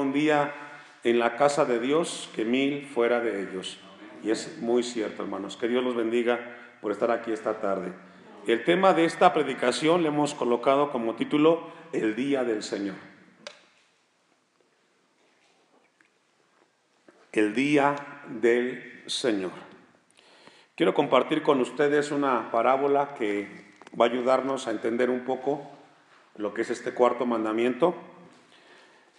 un día en la casa de Dios que mil fuera de ellos. Y es muy cierto, hermanos. Que Dios los bendiga por estar aquí esta tarde. El tema de esta predicación le hemos colocado como título El Día del Señor. El Día del Señor. Quiero compartir con ustedes una parábola que va a ayudarnos a entender un poco lo que es este cuarto mandamiento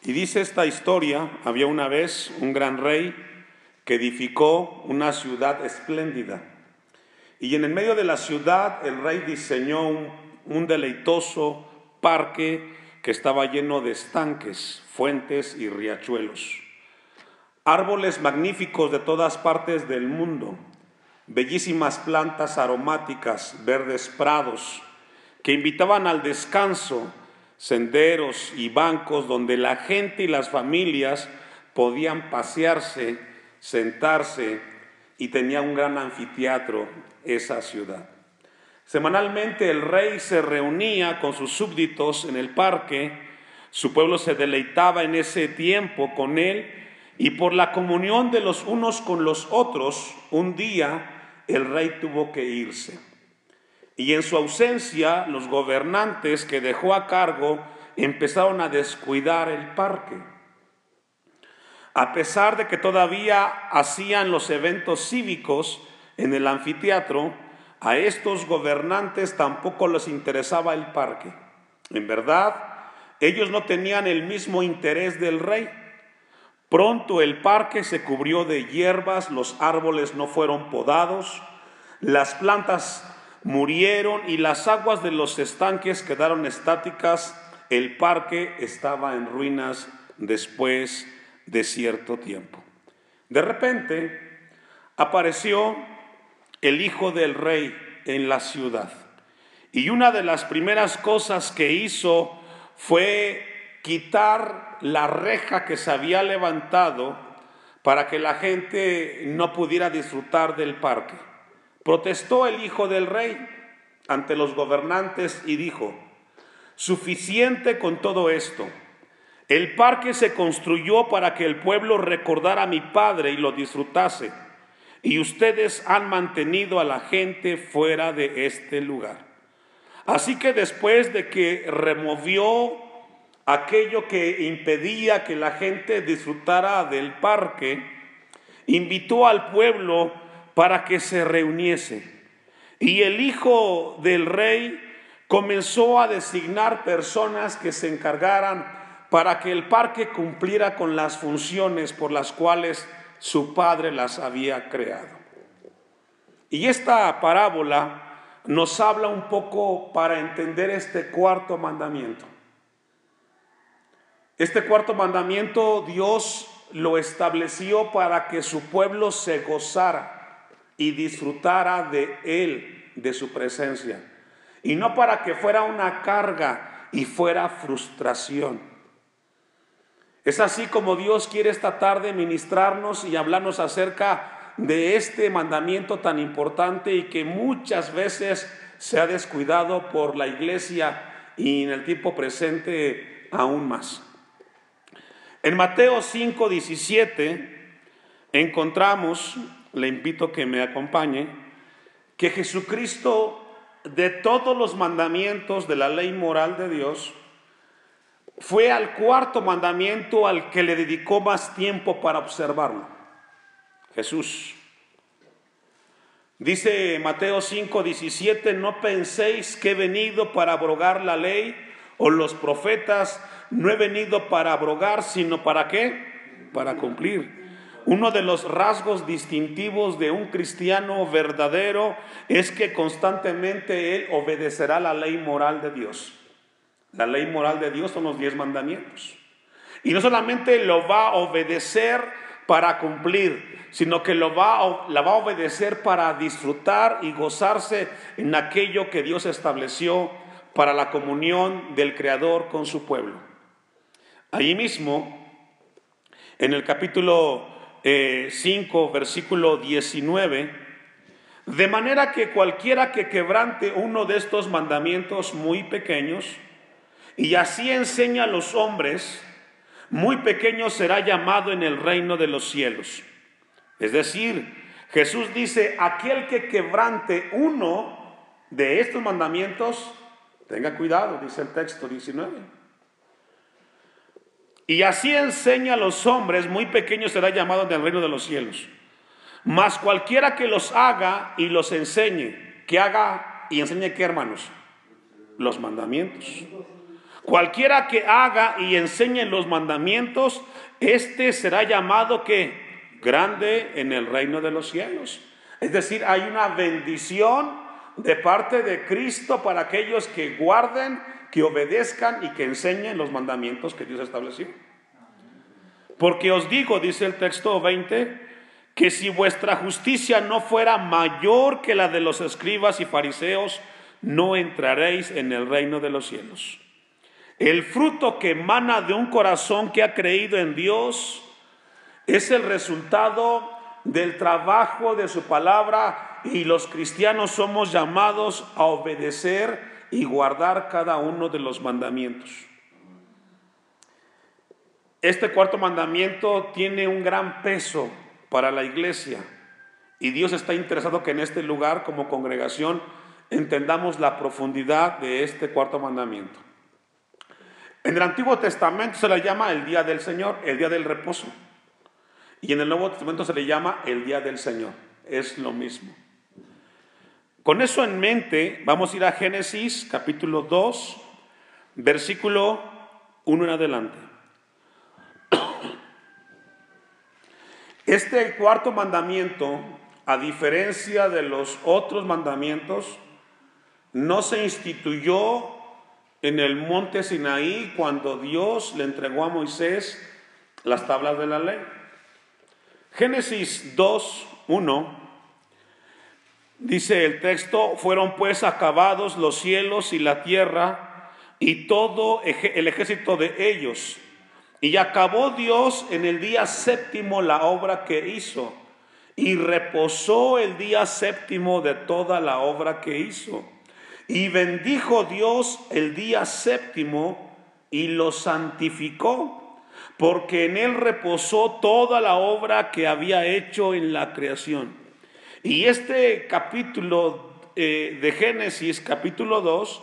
y dice esta historia, había una vez un gran rey que edificó una ciudad espléndida. Y en el medio de la ciudad el rey diseñó un, deleitoso parque que estaba lleno de estanques, fuentes y riachuelos. Árboles magníficos de todas partes del mundo, bellísimas plantas aromáticas, verdes prados, que invitaban al descanso senderos y bancos donde la gente y las familias podían pasearse, sentarse y tenía un gran anfiteatro esa ciudad. Semanalmente el rey se reunía con sus súbditos en el parque, su pueblo se deleitaba en ese tiempo con él y por la comunión de los unos con los otros, un día el rey tuvo que irse. Y en su ausencia, los gobernantes que dejó a cargo empezaron a descuidar el parque. A pesar de que todavía hacían los eventos cívicos en el anfiteatro, a estos gobernantes tampoco les interesaba el parque. En verdad, ellos no tenían el mismo interés del rey. Pronto el parque se cubrió de hierbas, los árboles no fueron podados, las plantas murieron y las aguas de los estanques quedaron estáticas, el parque estaba en ruinas después de cierto tiempo. De repente apareció el hijo del rey en la ciudad y una de las primeras cosas que hizo fue quitar la reja que se había levantado para que la gente no pudiera disfrutar del parque. Protestó el hijo del rey ante los gobernantes y dijo, suficiente con todo esto. El parque se construyó para que el pueblo recordara a mi padre y lo disfrutase. Y ustedes han mantenido a la gente fuera de este lugar. Así que después de que removió aquello que impedía que la gente disfrutara del parque, invitó al pueblo para que se reuniese. Y el hijo del rey comenzó a designar personas que se encargaran para que el parque cumpliera con las funciones por las cuales su padre las había creado. Y esta parábola nos habla un poco para entender este cuarto mandamiento. Este cuarto mandamiento Dios lo estableció para que su pueblo se gozara y disfrutara de Él, de su presencia. Y no para que fuera una carga y fuera frustración. Es así como Dios quiere esta tarde ministrarnos y hablarnos acerca de este mandamiento tan importante y que muchas veces se ha descuidado por la iglesia y en el tiempo presente aún más. En Mateo 5, 17 encontramos le invito que me acompañe, que Jesucristo, de todos los mandamientos de la ley moral de Dios, fue al cuarto mandamiento al que le dedicó más tiempo para observarlo. Jesús. Dice Mateo 5, 17, no penséis que he venido para abrogar la ley o los profetas, no he venido para abrogar, sino para qué? Para cumplir. Uno de los rasgos distintivos de un cristiano verdadero es que constantemente él obedecerá la ley moral de Dios. La ley moral de Dios son los diez mandamientos. Y no solamente lo va a obedecer para cumplir, sino que lo va la va a obedecer para disfrutar y gozarse en aquello que Dios estableció para la comunión del Creador con su pueblo. Allí mismo, en el capítulo 5, versículo 19, de manera que cualquiera que quebrante uno de estos mandamientos muy pequeños y así enseña a los hombres, muy pequeño será llamado en el reino de los cielos. Es decir, Jesús dice, aquel que quebrante uno de estos mandamientos, tenga cuidado, dice el texto 19. Y así enseña a los hombres, muy pequeño será llamado en el reino de los cielos. Mas cualquiera que los haga y los enseñe, que haga y enseñe qué hermanos, los mandamientos. Cualquiera que haga y enseñe los mandamientos, este será llamado que grande en el reino de los cielos. Es decir, hay una bendición de parte de Cristo para aquellos que guarden, que obedezcan y que enseñen los mandamientos que Dios estableció. Porque os digo, dice el texto 20, que si vuestra justicia no fuera mayor que la de los escribas y fariseos, no entraréis en el reino de los cielos. El fruto que emana de un corazón que ha creído en Dios es el resultado del trabajo de su palabra y los cristianos somos llamados a obedecer y guardar cada uno de los mandamientos. Este cuarto mandamiento tiene un gran peso para la iglesia y Dios está interesado que en este lugar como congregación entendamos la profundidad de este cuarto mandamiento. En el Antiguo Testamento se le llama el día del Señor, el día del reposo. Y en el Nuevo Testamento se le llama el día del Señor. Es lo mismo. Con eso en mente, vamos a ir a Génesis capítulo 2, versículo 1 en adelante. Este cuarto mandamiento, a diferencia de los otros mandamientos, no se instituyó en el monte Sinaí cuando Dios le entregó a Moisés las tablas de la ley. Génesis 2, 1 dice el texto, fueron pues acabados los cielos y la tierra y todo el ejército de ellos. Y acabó Dios en el día séptimo la obra que hizo y reposó el día séptimo de toda la obra que hizo. Y bendijo Dios el día séptimo y lo santificó, porque en él reposó toda la obra que había hecho en la creación. Y este capítulo eh, de Génesis, capítulo 2,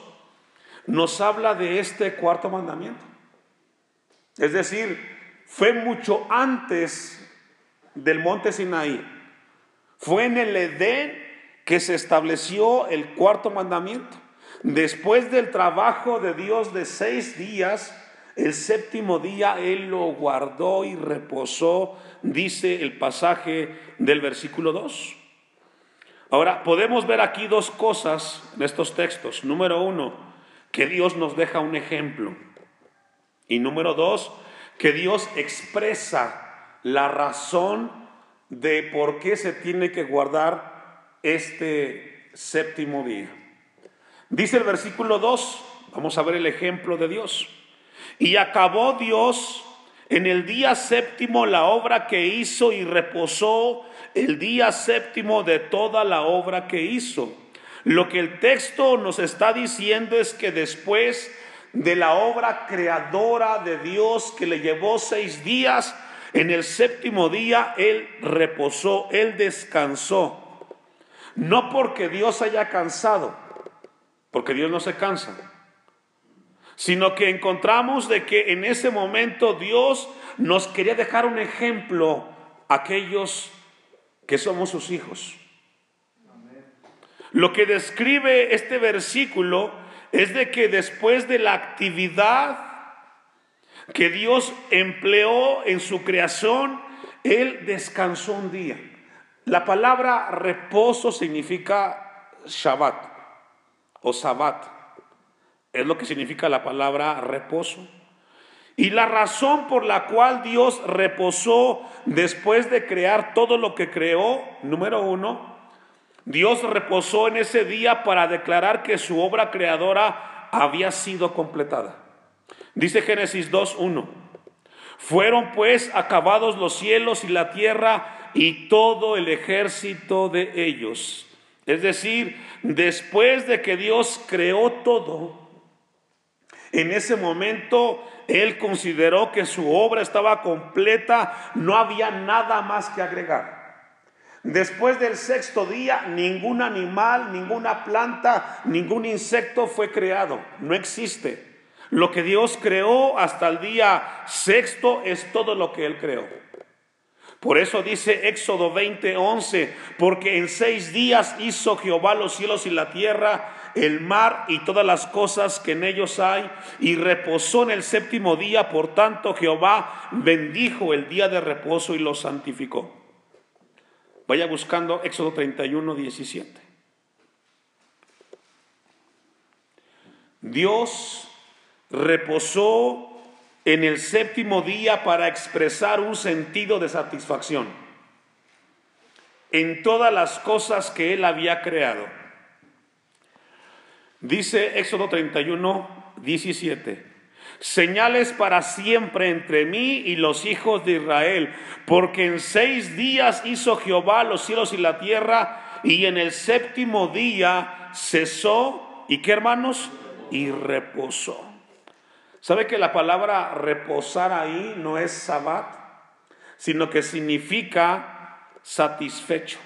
nos habla de este cuarto mandamiento. Es decir, fue mucho antes del monte Sinaí. Fue en el Edén que se estableció el cuarto mandamiento. Después del trabajo de Dios de seis días, el séptimo día Él lo guardó y reposó, dice el pasaje del versículo 2. Ahora, podemos ver aquí dos cosas en estos textos. Número uno, que Dios nos deja un ejemplo. Y número dos, que Dios expresa la razón de por qué se tiene que guardar este séptimo día. Dice el versículo 2, vamos a ver el ejemplo de Dios. Y acabó Dios en el día séptimo la obra que hizo y reposó el día séptimo de toda la obra que hizo. Lo que el texto nos está diciendo es que después de la obra creadora de Dios que le llevó seis días, en el séptimo día Él reposó, Él descansó. No porque Dios haya cansado, porque Dios no se cansa, sino que encontramos de que en ese momento Dios nos quería dejar un ejemplo a aquellos que somos sus hijos. Lo que describe este versículo es de que después de la actividad que Dios empleó en su creación, Él descansó un día. La palabra reposo significa Shabbat o Sabbat. Es lo que significa la palabra reposo. Y la razón por la cual Dios reposó después de crear todo lo que creó, número uno, Dios reposó en ese día para declarar que su obra creadora había sido completada. Dice Génesis 2.1, fueron pues acabados los cielos y la tierra y todo el ejército de ellos. Es decir, después de que Dios creó todo, en ese momento él consideró que su obra estaba completa, no había nada más que agregar. Después del sexto día, ningún animal, ninguna planta, ningún insecto fue creado, no existe. Lo que Dios creó hasta el día sexto es todo lo que Él creó. Por eso dice Éxodo 20:11, porque en seis días hizo Jehová los cielos y la tierra, el mar y todas las cosas que en ellos hay, y reposó en el séptimo día, por tanto Jehová bendijo el día de reposo y lo santificó. Vaya buscando Éxodo 31, 17. Dios reposó en el séptimo día para expresar un sentido de satisfacción en todas las cosas que él había creado. Dice Éxodo 31, 17, señales para siempre entre mí y los hijos de Israel, porque en seis días hizo Jehová los cielos y la tierra, y en el séptimo día cesó, ¿y qué hermanos? Y reposó. ¿Sabe que la palabra reposar ahí no es sabat, sino que significa satisfecho?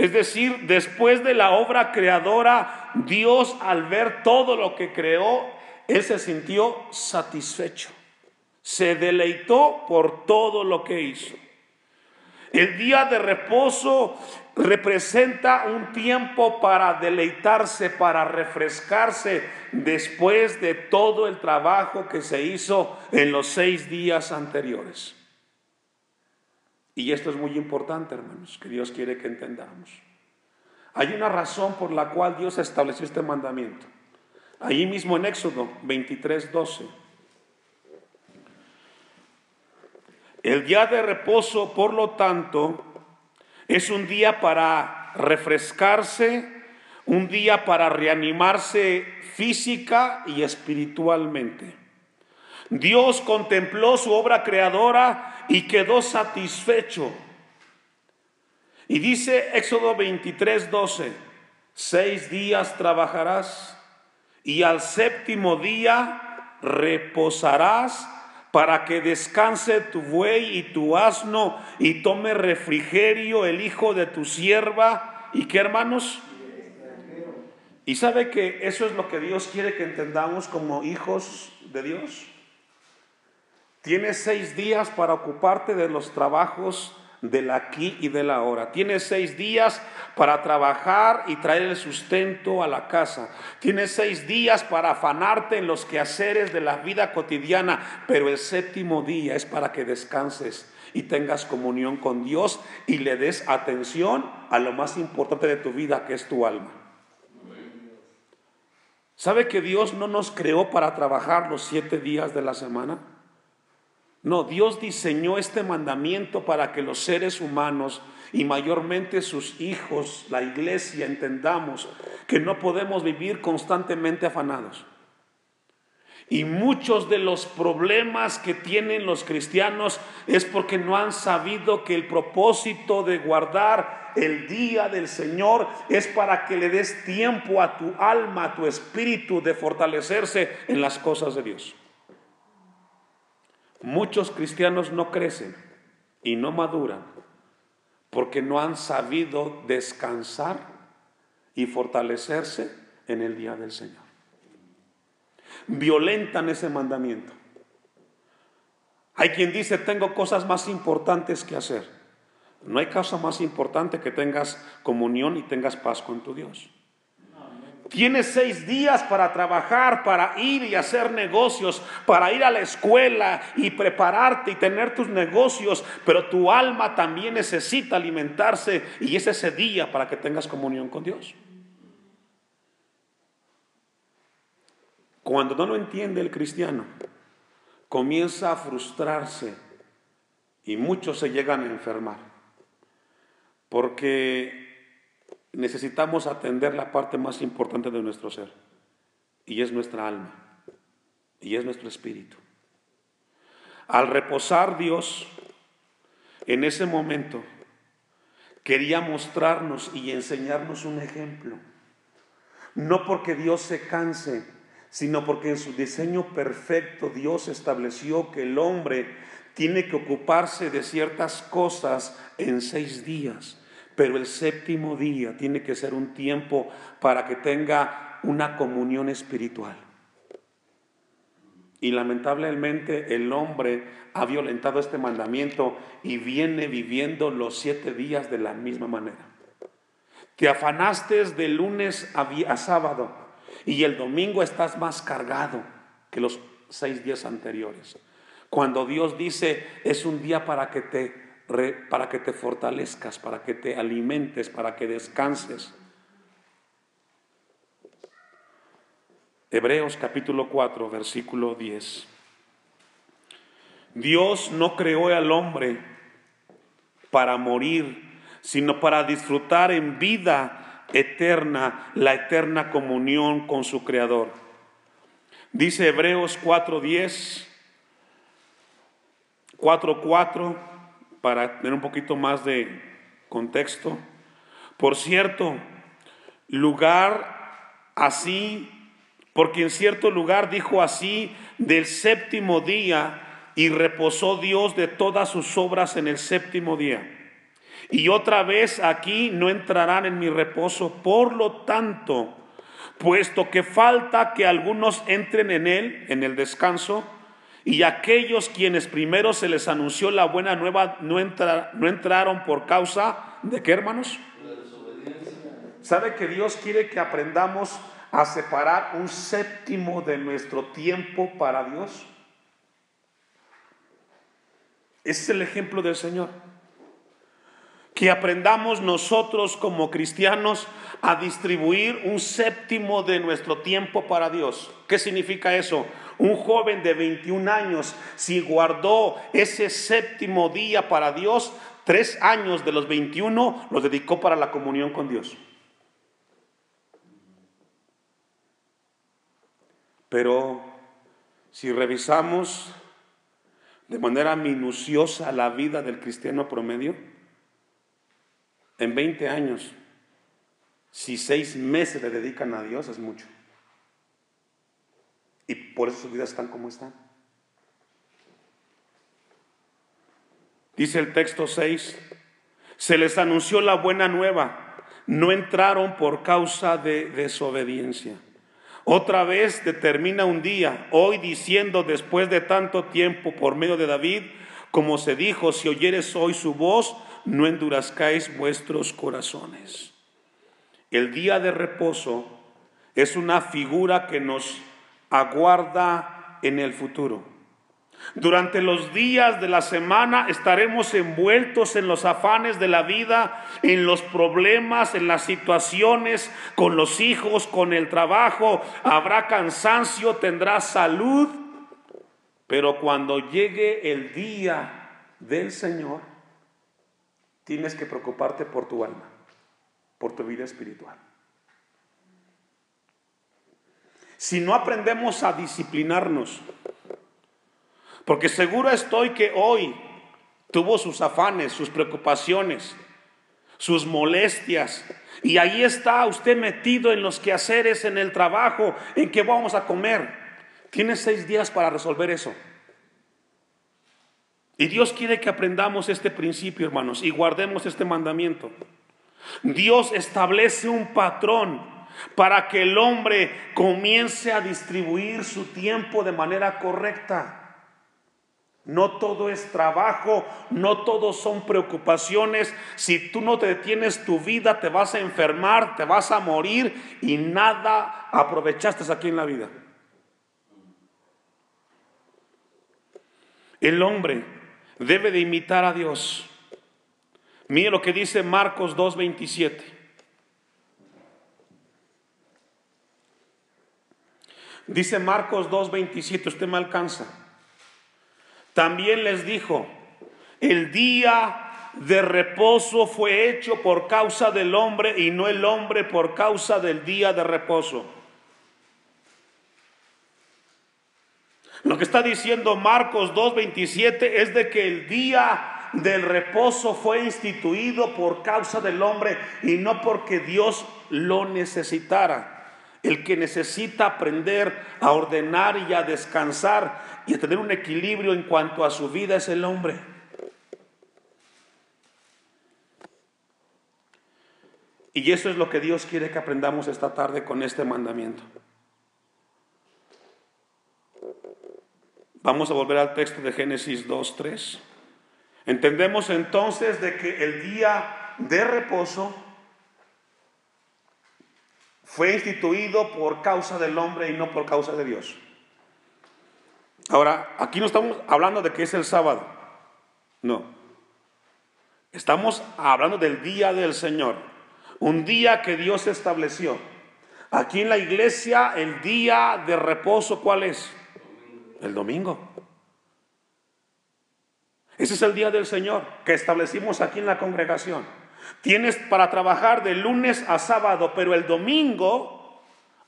Es decir, después de la obra creadora, Dios al ver todo lo que creó, Él se sintió satisfecho. Se deleitó por todo lo que hizo. El día de reposo representa un tiempo para deleitarse, para refrescarse después de todo el trabajo que se hizo en los seis días anteriores. Y esto es muy importante, hermanos, que Dios quiere que entendamos. Hay una razón por la cual Dios estableció este mandamiento. Ahí mismo en Éxodo 23, 12. El día de reposo, por lo tanto, es un día para refrescarse, un día para reanimarse física y espiritualmente. Dios contempló su obra creadora y quedó satisfecho. Y dice Éxodo 23, 12, seis días trabajarás y al séptimo día reposarás para que descanse tu buey y tu asno y tome refrigerio el hijo de tu sierva. ¿Y qué hermanos? Y sabe que eso es lo que Dios quiere que entendamos como hijos de Dios. Tienes seis días para ocuparte de los trabajos del aquí y del ahora. Tienes seis días para trabajar y traer el sustento a la casa. Tienes seis días para afanarte en los quehaceres de la vida cotidiana, pero el séptimo día es para que descanses y tengas comunión con Dios y le des atención a lo más importante de tu vida, que es tu alma. ¿Sabe que Dios no nos creó para trabajar los siete días de la semana? No, Dios diseñó este mandamiento para que los seres humanos y mayormente sus hijos, la iglesia, entendamos que no podemos vivir constantemente afanados. Y muchos de los problemas que tienen los cristianos es porque no han sabido que el propósito de guardar el día del Señor es para que le des tiempo a tu alma, a tu espíritu de fortalecerse en las cosas de Dios. Muchos cristianos no crecen y no maduran porque no han sabido descansar y fortalecerse en el día del Señor. Violentan ese mandamiento. Hay quien dice, tengo cosas más importantes que hacer. No hay cosa más importante que tengas comunión y tengas paz con tu Dios. Tienes seis días para trabajar, para ir y hacer negocios, para ir a la escuela y prepararte y tener tus negocios, pero tu alma también necesita alimentarse y es ese día para que tengas comunión con Dios. Cuando no lo entiende el cristiano, comienza a frustrarse y muchos se llegan a enfermar, porque necesitamos atender la parte más importante de nuestro ser, y es nuestra alma, y es nuestro espíritu. Al reposar Dios, en ese momento, quería mostrarnos y enseñarnos un ejemplo. No porque Dios se canse, sino porque en su diseño perfecto Dios estableció que el hombre tiene que ocuparse de ciertas cosas en seis días, pero el séptimo día tiene que ser un tiempo para que tenga una comunión espiritual. Y lamentablemente el hombre ha violentado este mandamiento y viene viviendo los siete días de la misma manera. Te afanaste de lunes a, sábado y el domingo estás más cargado que los seis días anteriores. Cuando Dios dice es un día para que te, para que te fortalezcas, para que te alimentes, para que descanses. Hebreos capítulo 4, versículo 10. Dios no creó al hombre para morir, sino para disfrutar en vida eterna la eterna comunión con su Creador. Dice Hebreos 4.10, 4.4, para tener un poquito más de contexto. Por cierto, lugar así porque en cierto lugar dijo así del séptimo día y reposó Dios de todas sus obras en el séptimo día. Y otra vez aquí no entrarán en mi reposo, por lo tanto, puesto que falta que algunos entren en él, en el descanso, y aquellos quienes primero se les anunció la buena nueva no, entraron por causa de qué hermanos? ¿Sabe que Dios quiere que aprendamos a separar un séptimo de nuestro tiempo para Dios. Ese es el ejemplo del Señor. Que aprendamos nosotros como cristianos a distribuir un séptimo de nuestro tiempo para Dios. ¿Qué significa eso? Un joven de 21 años, si guardó ese séptimo día para Dios, tres años de los 21 los dedicó para la comunión con Dios. Pero si revisamos de manera minuciosa la vida del cristiano promedio, en 20 años, si seis meses le dedican a Dios, es mucho. Y por eso sus vidas están como están. Dice el texto 6, se les anunció la buena nueva, no entraron por causa de desobediencia. Otra vez determina un día, hoy diciendo después de tanto tiempo por medio de David, como se dijo, si oyeres hoy su voz, no endurezcáis vuestros corazones. El día de reposo es una figura que nos aguarda en el futuro. Durante los días de la semana estaremos envueltos en los afanes de la vida, en los problemas, en las situaciones, con los hijos, con el trabajo. Habrá cansancio, tendrás salud. Pero cuando llegue el día del Señor, tienes que preocuparte por tu alma, por tu vida espiritual. Si no aprendemos a disciplinarnos, porque seguro estoy que hoy tuvo sus afanes, sus preocupaciones, sus molestias. Y ahí está usted metido en los quehaceres, en el trabajo, en qué vamos a comer. Tiene seis días para resolver eso. Y Dios quiere que aprendamos este principio, hermanos, y guardemos este mandamiento. Dios establece un patrón para que el hombre comience a distribuir su tiempo de manera correcta. No todo es trabajo, no todo son preocupaciones. Si tú no te detienes tu vida, te vas a enfermar, te vas a morir y nada aprovechaste aquí en la vida. El hombre debe de imitar a Dios. Mire lo que dice Marcos 2.27. Dice Marcos 2.27, usted me alcanza. También les dijo, el día de reposo fue hecho por causa del hombre y no el hombre por causa del día de reposo. Lo que está diciendo Marcos 2.27 es de que el día del reposo fue instituido por causa del hombre y no porque Dios lo necesitara. El que necesita aprender a ordenar y a descansar y a tener un equilibrio en cuanto a su vida es el hombre. Y eso es lo que Dios quiere que aprendamos esta tarde con este mandamiento. Vamos a volver al texto de Génesis 2.3. Entendemos entonces de que el día de reposo fue instituido por causa del hombre y no por causa de Dios. Ahora, aquí no estamos hablando de que es el sábado, no. Estamos hablando del día del Señor, un día que Dios estableció. Aquí en la iglesia, el día de reposo, ¿cuál es? El domingo. Ese es el día del Señor que establecimos aquí en la congregación. Tienes para trabajar de lunes a sábado, pero el domingo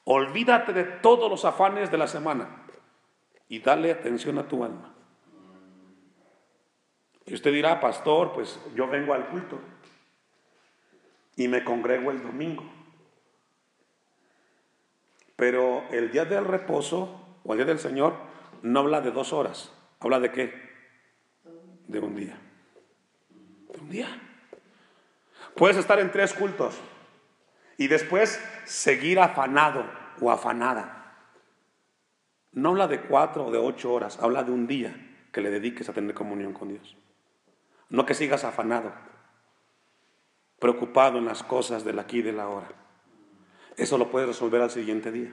olvídate de todos los afanes de la semana y dale atención a tu alma. Y usted dirá, pastor, pues yo vengo al culto y me congrego el domingo. Pero el día del reposo o el día del Señor no habla de dos horas, habla de qué? de un día. De un día. Puedes estar en tres cultos y después seguir afanado o afanada. No habla de cuatro o de ocho horas, habla de un día que le dediques a tener comunión con Dios. No que sigas afanado, preocupado en las cosas del aquí y de la hora. Eso lo puedes resolver al siguiente día.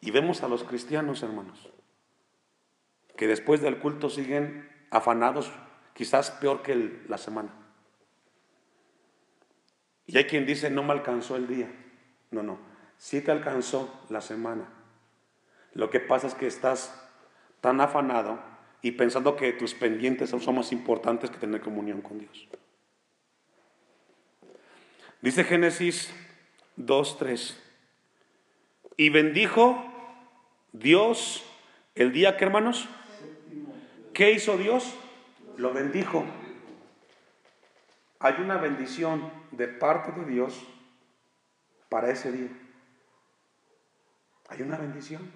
Y vemos a los cristianos, hermanos, que después del culto siguen afanados, quizás peor que la semana. Y hay quien dice, no me alcanzó el día. No, no, sí te alcanzó la semana. Lo que pasa es que estás tan afanado y pensando que tus pendientes son más importantes que tener comunión con Dios. Dice Génesis 2.3, y bendijo Dios el día que hermanos, ¿Qué hizo Dios? Lo bendijo. Hay una bendición de parte de Dios para ese día. Hay una bendición.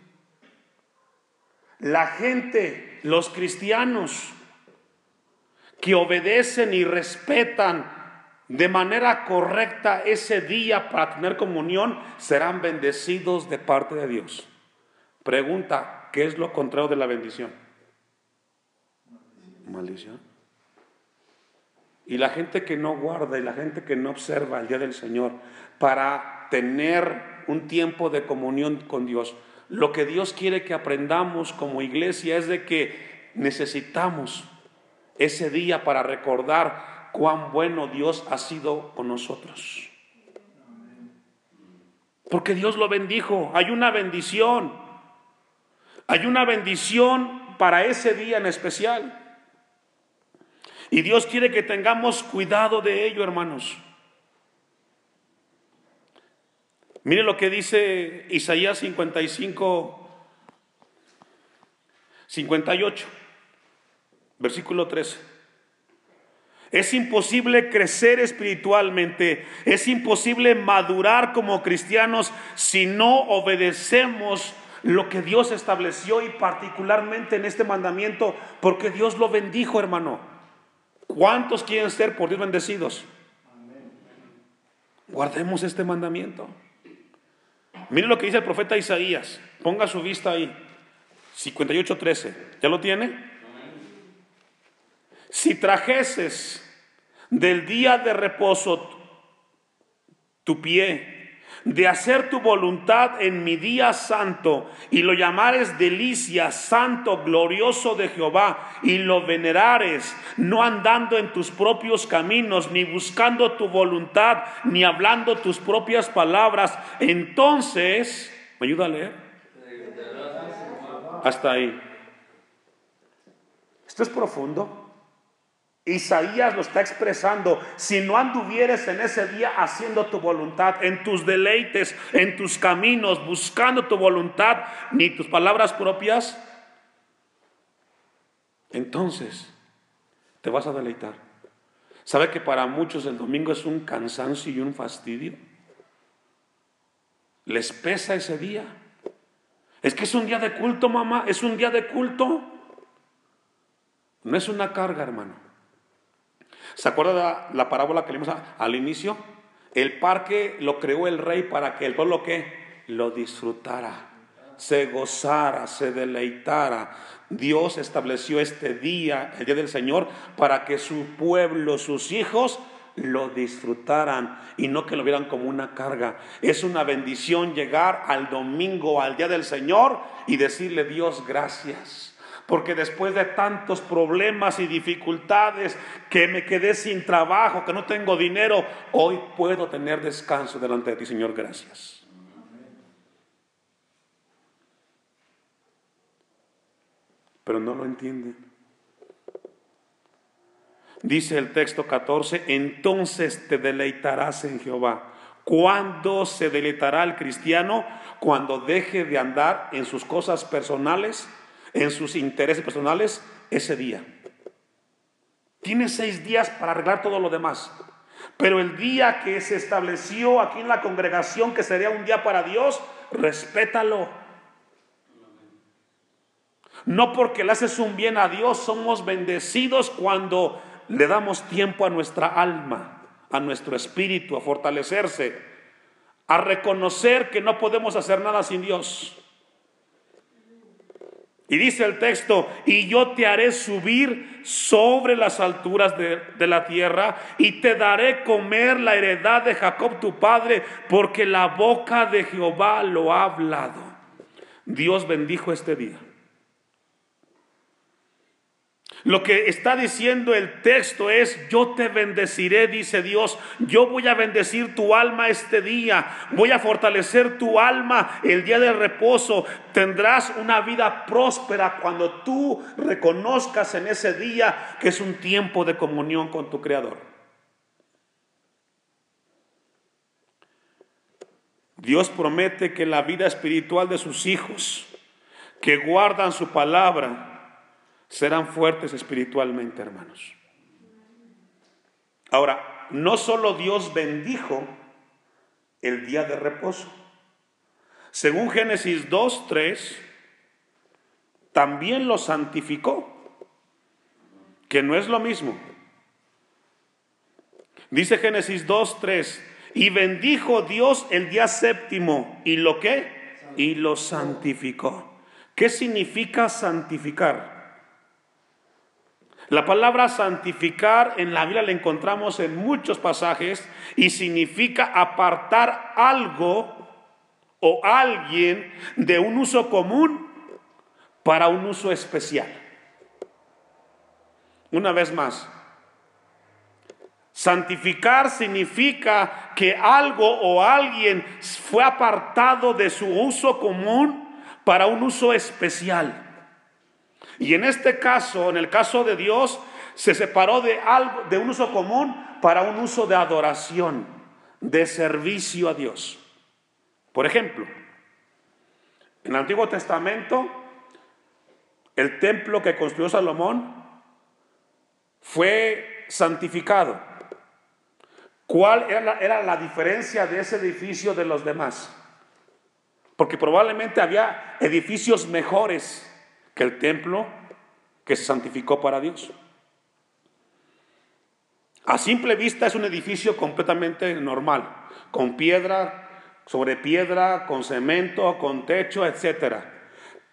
La gente, los cristianos, que obedecen y respetan de manera correcta ese día para tener comunión, serán bendecidos de parte de Dios. Pregunta, ¿qué es lo contrario de la bendición? maldición. Y la gente que no guarda y la gente que no observa el día del Señor para tener un tiempo de comunión con Dios, lo que Dios quiere que aprendamos como iglesia es de que necesitamos ese día para recordar cuán bueno Dios ha sido con nosotros. Porque Dios lo bendijo, hay una bendición, hay una bendición para ese día en especial. Y Dios quiere que tengamos cuidado de ello, hermanos. Mire lo que dice Isaías 55, 58, versículo 13. Es imposible crecer espiritualmente, es imposible madurar como cristianos si no obedecemos lo que Dios estableció y particularmente en este mandamiento, porque Dios lo bendijo, hermano. ¿Cuántos quieren ser por Dios bendecidos? Guardemos este mandamiento. Mire lo que dice el profeta Isaías. Ponga su vista ahí. 58.13. ¿Ya lo tiene? Si trajeses del día de reposo tu pie de hacer tu voluntad en mi día santo y lo llamares delicia, santo, glorioso de Jehová y lo venerares, no andando en tus propios caminos, ni buscando tu voluntad, ni hablando tus propias palabras, entonces, ¿me ayuda a leer? Hasta ahí. Esto es profundo. Isaías lo está expresando, si no anduvieres en ese día haciendo tu voluntad, en tus deleites, en tus caminos, buscando tu voluntad, ni tus palabras propias, entonces te vas a deleitar. ¿Sabe que para muchos el domingo es un cansancio y un fastidio? les pesa ese día. Es que es un día de culto, mamá, es un día de culto. No es una carga, hermano. ¿Se acuerda de la parábola que leímos al inicio? El parque lo creó el rey para que el pueblo lo disfrutara, se gozara, se deleitara. Dios estableció este día, el día del Señor, para que su pueblo, sus hijos, lo disfrutaran y no que lo vieran como una carga. Es una bendición llegar al domingo, al día del Señor y decirle Dios gracias. Porque después de tantos problemas y dificultades, que me quedé sin trabajo, que no tengo dinero, hoy puedo tener descanso delante de ti, Señor, gracias. Pero no lo entienden. Dice el texto 14, entonces te deleitarás en Jehová. ¿Cuándo se deleitará el cristiano? Cuando deje de andar en sus cosas personales, en sus intereses personales, ese día. Tiene seis días para arreglar todo lo demás. Pero el día que se estableció aquí en la congregación, que sería un día para Dios, respétalo. No porque le haces un bien a Dios, somos bendecidos cuando le damos tiempo a nuestra alma, a nuestro espíritu, a fortalecerse, a reconocer que no podemos hacer nada sin Dios. Y dice el texto, y yo te haré subir sobre las alturas de, la tierra y te daré comer la heredad de Jacob tu padre, porque la boca de Jehová lo ha hablado. Dios bendijo este día. Lo que está diciendo el texto es, yo te bendeciré, dice Dios, yo voy a bendecir tu alma este día, voy a fortalecer tu alma el día del reposo, tendrás una vida próspera cuando tú reconozcas en ese día que es un tiempo de comunión con tu Creador. Dios promete que la vida espiritual de sus hijos, que guardan su palabra, serán fuertes espiritualmente, hermanos. Ahora, no solo Dios bendijo el día de reposo. Según Génesis 2, 3, también lo santificó, que no es lo mismo. Dice Génesis 2, 3, y bendijo Dios el día séptimo, ¿y lo qué? Y lo santificó. ¿Qué significa santificar? La palabra santificar en la Biblia la encontramos en muchos pasajes y significa apartar algo o alguien de un uso común para un uso especial. Una vez más, santificar significa que algo o alguien fue apartado de su uso común para un uso especial. Y en este caso, en el caso de Dios, se separó de algo, de un uso común para un uso de adoración, de servicio a Dios. Por ejemplo, en el Antiguo Testamento, el templo que construyó Salomón fue santificado. ¿Cuál era la, era la diferencia de ese edificio de los demás? Porque probablemente había edificios mejores que el templo que se santificó para Dios. A simple vista es un edificio completamente normal, con piedra, sobre piedra, con cemento, con techo, etc.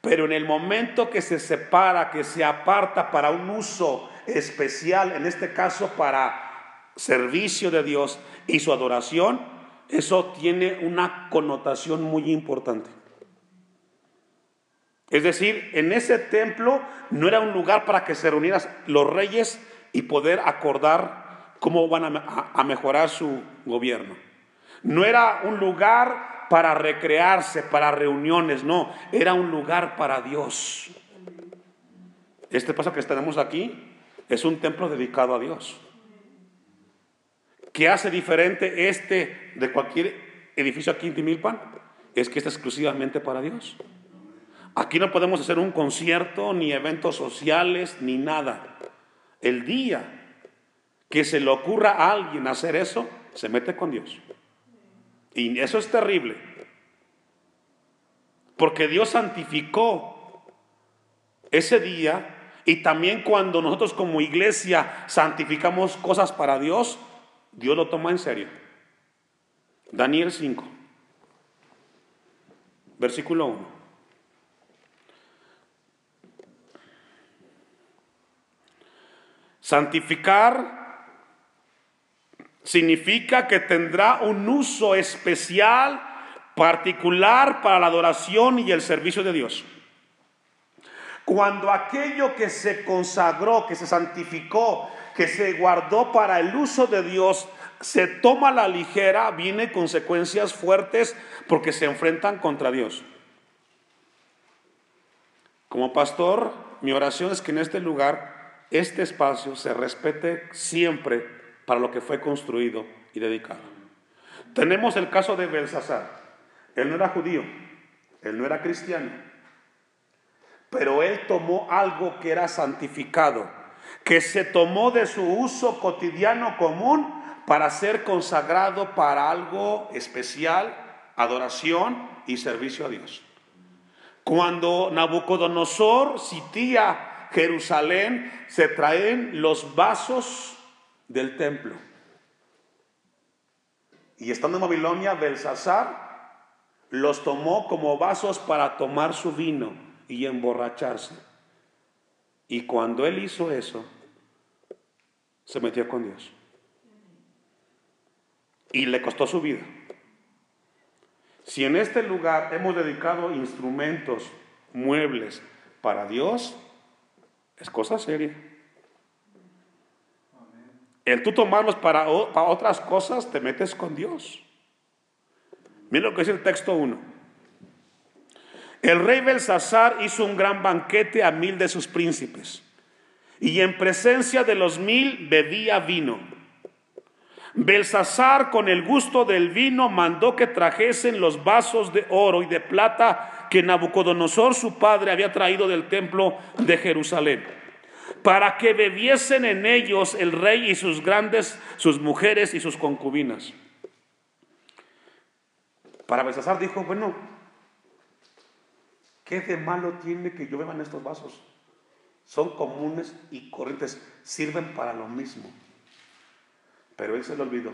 Pero en el momento que se separa, que se aparta para un uso especial, en este caso para servicio de Dios y su adoración, eso tiene una connotación muy importante. Es decir, en ese templo no era un lugar para que se reunieran los reyes y poder acordar cómo van a, mejorar su gobierno. No era un lugar para recrearse, para reuniones, no, era un lugar para Dios. Este paso que tenemos aquí es un templo dedicado a Dios. ¿Qué hace diferente este de cualquier edificio aquí en Timilpan? Es que es exclusivamente para Dios. Aquí no podemos hacer un concierto, ni eventos sociales, ni nada. El día que se le ocurra a alguien hacer eso, se mete con Dios. Y eso es terrible. Porque Dios santificó ese día y también cuando nosotros como iglesia santificamos cosas para Dios, Dios lo toma en serio. Daniel 5, versículo 1. Santificar significa que tendrá un uso especial, particular para la adoración y el servicio de Dios. Cuando aquello que se consagró, que se santificó, que se guardó para el uso de Dios, se toma a la ligera, viene consecuencias fuertes porque se enfrentan contra Dios. Como pastor, mi oración es que en este lugar, este espacio se respete siempre para lo que fue construido y dedicado. Tenemos el caso de Belsasar. Él no era judío, él no era cristiano, pero él tomó algo que era santificado, que se tomó de su uso cotidiano común para ser consagrado para algo especial, adoración y servicio a Dios. Cuando Nabucodonosor sitía Jerusalén, se traen los vasos del templo. Y estando en Babilonia, Belsasar los tomó como vasos para tomar su vino y emborracharse. Y cuando él hizo eso, se metió con Dios. Y le costó su vida. Si en este lugar hemos dedicado instrumentos, muebles para Dios, es cosa seria. El tú tomarlos para, para otras cosas, te metes con Dios. Mira lo que dice el texto 1. El rey Belsasar hizo un gran banquete a mil de sus príncipes, y en presencia de los mil bebía vino. Belsasar, con el gusto del vino, mandó que trajesen los vasos de oro y de plata que Nabucodonosor su padre había traído del templo de Jerusalén, para que bebiesen en ellos el rey y sus grandes, sus mujeres y sus concubinas. Para Belsasar dijo, bueno, ¿Qué de malo tiene que yo en estos vasos? Son comunes y corrientes, sirven para lo mismo. Pero él se le olvidó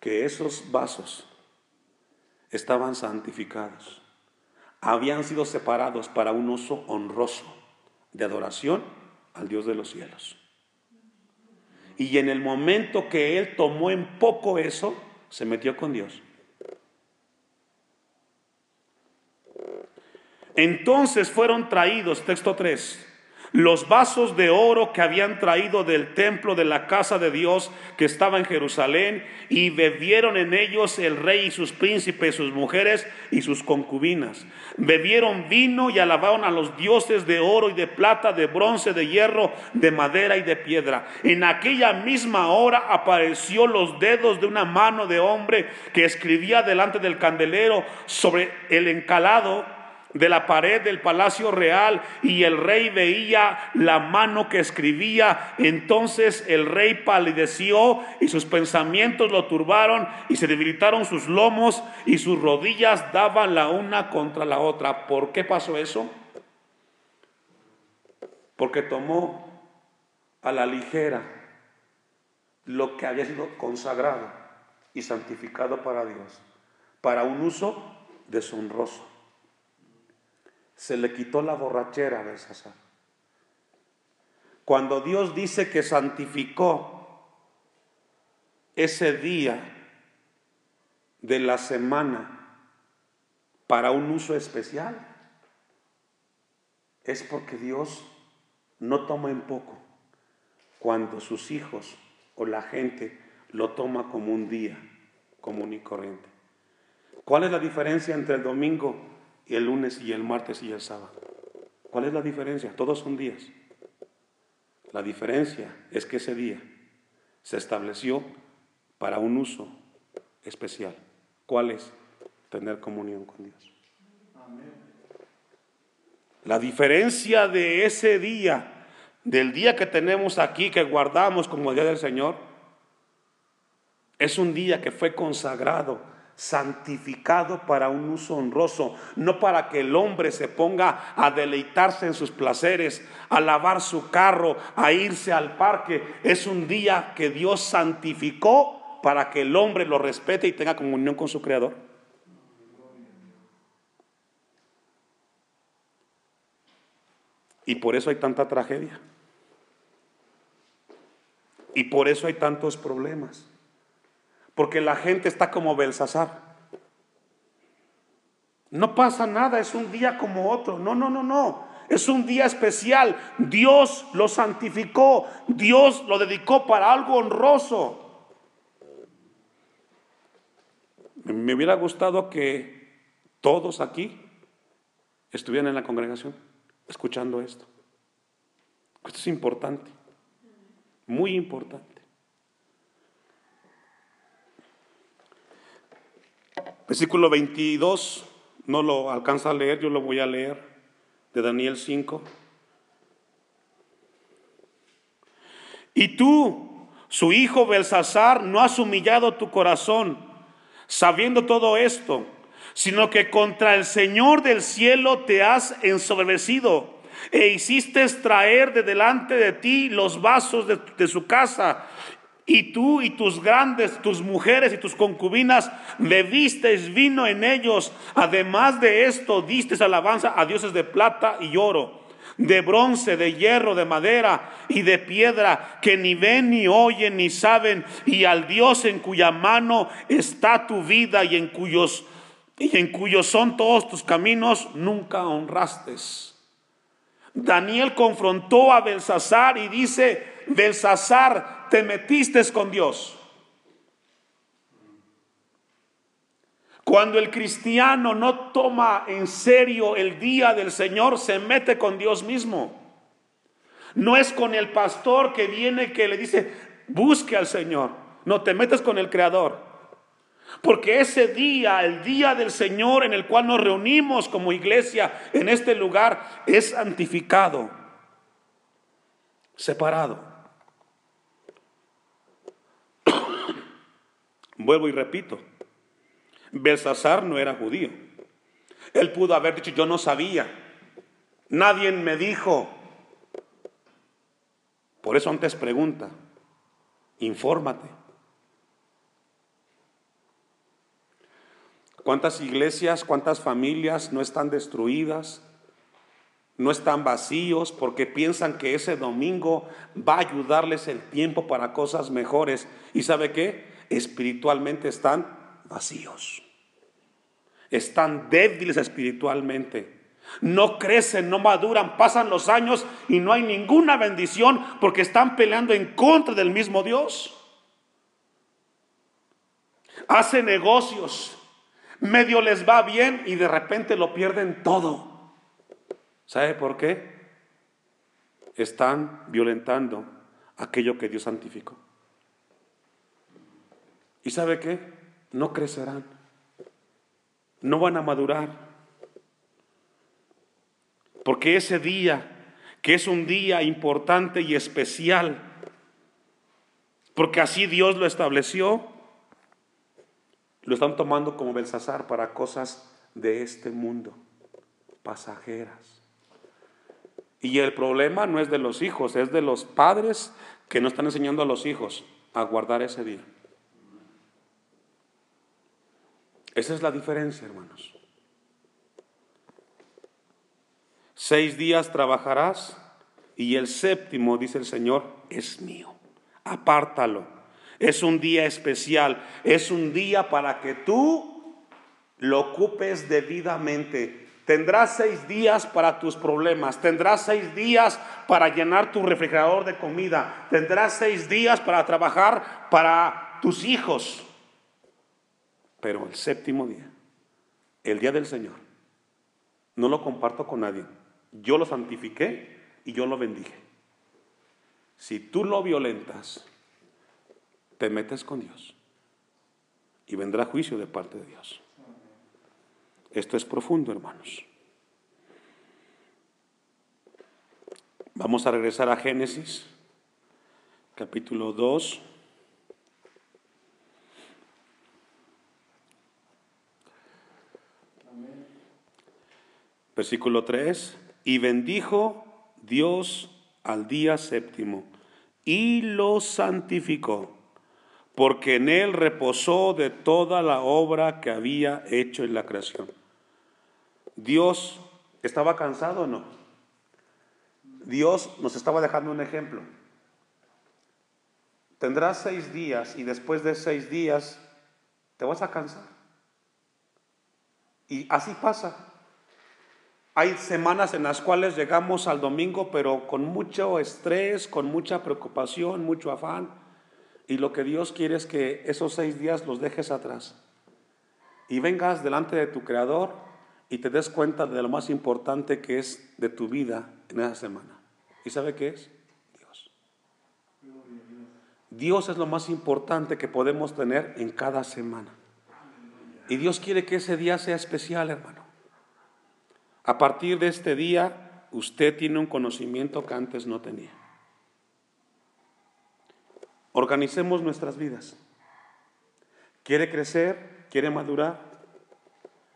que esos vasos estaban santificados, habían sido separados para un uso honroso de adoración al Dios de los cielos. Y en el momento que él tomó en poco eso, se metió con Dios. Entonces fueron traídos, texto 3, los vasos de oro que habían traído del templo de la casa de Dios que estaba en Jerusalén, y bebieron en ellos el rey y sus príncipes, sus mujeres y sus concubinas. Bebieron vino y alabaron a los dioses de oro y de plata, de bronce, de hierro, de madera y de piedra. En aquella misma hora apareció los dedos de una mano de hombre que escribía delante del candelero sobre el encalado de la pared del palacio real y el rey veía la mano que escribía. Entonces el rey palideció y sus pensamientos lo turbaron y se debilitaron sus lomos y sus rodillas daban la una contra la otra. ¿Por qué pasó eso? Porque tomó a la ligera lo que había sido consagrado y santificado para Dios, para un uso deshonroso se le quitó la borrachera a Belsasar. Cuando Dios dice que santificó ese día de la semana para un uso especial, es porque Dios no toma en poco cuando sus hijos o la gente lo toma como un día común y corriente. ¿Cuál es la diferencia entre el domingo el lunes y el martes y el sábado. ¿Cuál es la diferencia? Todos son días. La diferencia es que ese día se estableció para un uso especial. ¿Cuál es? Tener comunión con Dios. La diferencia de ese día, del día que tenemos aquí, que guardamos como día del Señor, es un día que fue consagrado santificado para un uso honroso, no para que el hombre se ponga a deleitarse en sus placeres, a lavar su carro, a irse al parque. Es un día que Dios santificó para que el hombre lo respete y tenga comunión con su Creador. Y por eso hay tanta tragedia. Y por eso hay tantos problemas. Porque la gente está como Belsasar. No pasa nada, es un día como otro. No, no, no, no. Es un día especial. Dios lo santificó. Dios lo dedicó para algo honroso. Me hubiera gustado que todos aquí estuvieran en la congregación escuchando esto. Esto es importante, muy importante. Versículo 22, no lo alcanza a leer, yo lo voy a leer, de Daniel 5. Y tú, su hijo Belsasar, no has humillado tu corazón, sabiendo todo esto, sino que contra el Señor del cielo te has ensoberbecido e hiciste traer de delante de ti los vasos de, de su casa y tú y tus grandes, tus mujeres y tus concubinas bebistes vino en ellos. Además de esto, distes alabanza a dioses de plata y oro, de bronce, de hierro, de madera y de piedra, que ni ven, ni oyen, ni saben, y al Dios en cuya mano está tu vida y en cuyos, y en cuyos son todos tus caminos, nunca honrastes. Daniel confrontó a Belsasar y dice, Belsasar, te metiste con Dios. Cuando el cristiano no toma en serio el día del Señor, se mete con Dios mismo. No es con el pastor que viene que le dice, busque al Señor. No, te metes con el Creador. Porque ese día, el día del Señor en el cual nos reunimos como iglesia en este lugar, es santificado, separado. Vuelvo y repito, Belsasar no era judío. Él pudo haber dicho, yo no sabía, nadie me dijo. Por eso antes pregunta, infórmate. ¿Cuántas iglesias, cuántas familias no están destruidas? No están vacíos porque piensan que ese domingo va a ayudarles el tiempo para cosas mejores. ¿Y sabe qué? Espiritualmente están vacíos. Están débiles espiritualmente. No crecen, no maduran, pasan los años y no hay ninguna bendición porque están peleando en contra del mismo Dios. Hace negocios, medio les va bien y de repente lo pierden todo. ¿Sabe por qué? Están violentando aquello que Dios santificó. ¿Y sabe qué? No crecerán. No van a madurar. Porque ese día, que es un día importante y especial, porque así Dios lo estableció, lo están tomando como Belsasar para cosas de este mundo, pasajeras. Y el problema no es de los hijos, es de los padres que no están enseñando a los hijos a guardar ese día. Esa es la diferencia, hermanos. Seis días trabajarás y el séptimo, dice el Señor, es mío. Apártalo. Es un día especial. Es un día para que tú lo ocupes debidamente. Tendrás seis días para tus problemas. Tendrás seis días para llenar tu refrigerador de comida. Tendrás seis días para trabajar para tus hijos. Pero el séptimo día, el día del Señor, no lo comparto con nadie. Yo lo santifiqué y yo lo bendije. Si tú lo violentas, te metes con Dios y vendrá juicio de parte de Dios. Esto es profundo, hermanos. Vamos a regresar a Génesis, capítulo 2. Versículo 3. Y bendijo Dios al día séptimo y lo santificó, porque en él reposó de toda la obra que había hecho en la creación. Dios estaba cansado o no? Dios nos estaba dejando un ejemplo. Tendrás seis días y después de seis días te vas a cansar. Y así pasa. Hay semanas en las cuales llegamos al domingo, pero con mucho estrés, con mucha preocupación, mucho afán. Y lo que Dios quiere es que esos seis días los dejes atrás. Y vengas delante de tu Creador y te des cuenta de lo más importante que es de tu vida en esa semana. ¿Y sabe qué es? Dios. Dios es lo más importante que podemos tener en cada semana. Y Dios quiere que ese día sea especial, hermano. A partir de este día, usted tiene un conocimiento que antes no tenía. Organicemos nuestras vidas. ¿Quiere crecer? ¿Quiere madurar?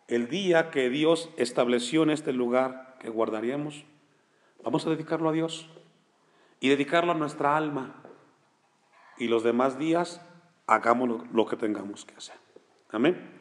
El día que Dios estableció en este lugar que guardaríamos, vamos a dedicarlo a Dios y dedicarlo a nuestra alma. Y los demás días hagamos lo que tengamos que hacer. Amén.